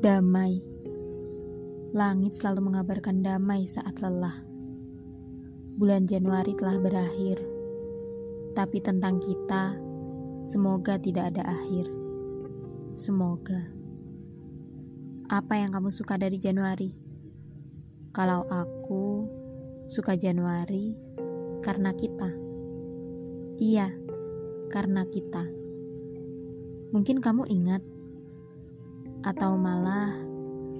Damai. Langit selalu mengabarkan damai saat lelah. Bulan Januari telah berakhir. Tapi tentang kita, semoga tidak ada akhir. Semoga. Apa yang kamu suka dari Januari? Kalau aku suka Januari karena kita. Iya, karena kita. Mungkin kamu ingat atau malah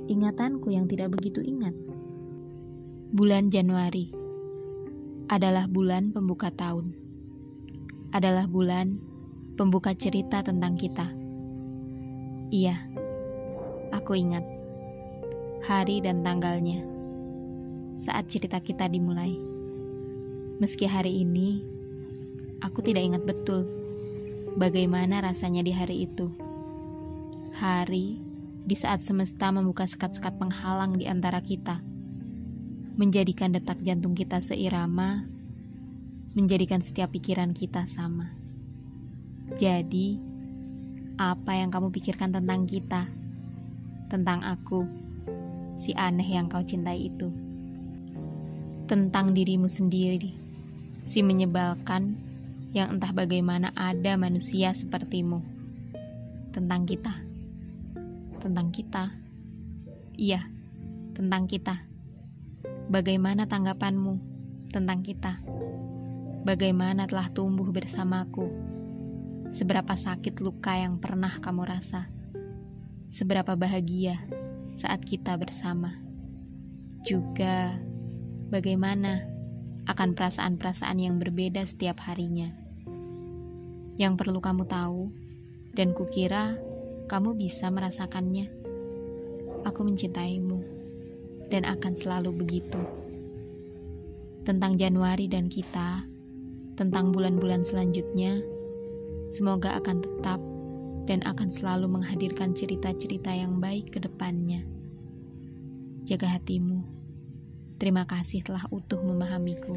ingatanku yang tidak begitu ingat. Bulan Januari adalah bulan pembuka tahun, adalah bulan pembuka cerita tentang kita. Iya, aku ingat hari dan tanggalnya saat cerita kita dimulai. Meski hari ini aku tidak ingat betul bagaimana rasanya di hari itu. Hari di saat semesta membuka sekat-sekat penghalang di antara kita, menjadikan detak jantung kita seirama, menjadikan setiap pikiran kita sama. Jadi, apa yang kamu pikirkan tentang kita, tentang aku, si aneh yang kau cintai itu, tentang dirimu sendiri, si menyebalkan yang entah bagaimana ada manusia sepertimu, tentang kita tentang kita. Iya, tentang kita. Bagaimana tanggapanmu tentang kita? Bagaimana telah tumbuh bersamaku? Seberapa sakit luka yang pernah kamu rasa? Seberapa bahagia saat kita bersama? Juga bagaimana akan perasaan-perasaan yang berbeda setiap harinya? Yang perlu kamu tahu, dan kukira kamu bisa merasakannya. Aku mencintaimu dan akan selalu begitu. Tentang Januari dan kita, tentang bulan-bulan selanjutnya, semoga akan tetap dan akan selalu menghadirkan cerita-cerita yang baik ke depannya. Jaga hatimu. Terima kasih telah utuh memahamiku.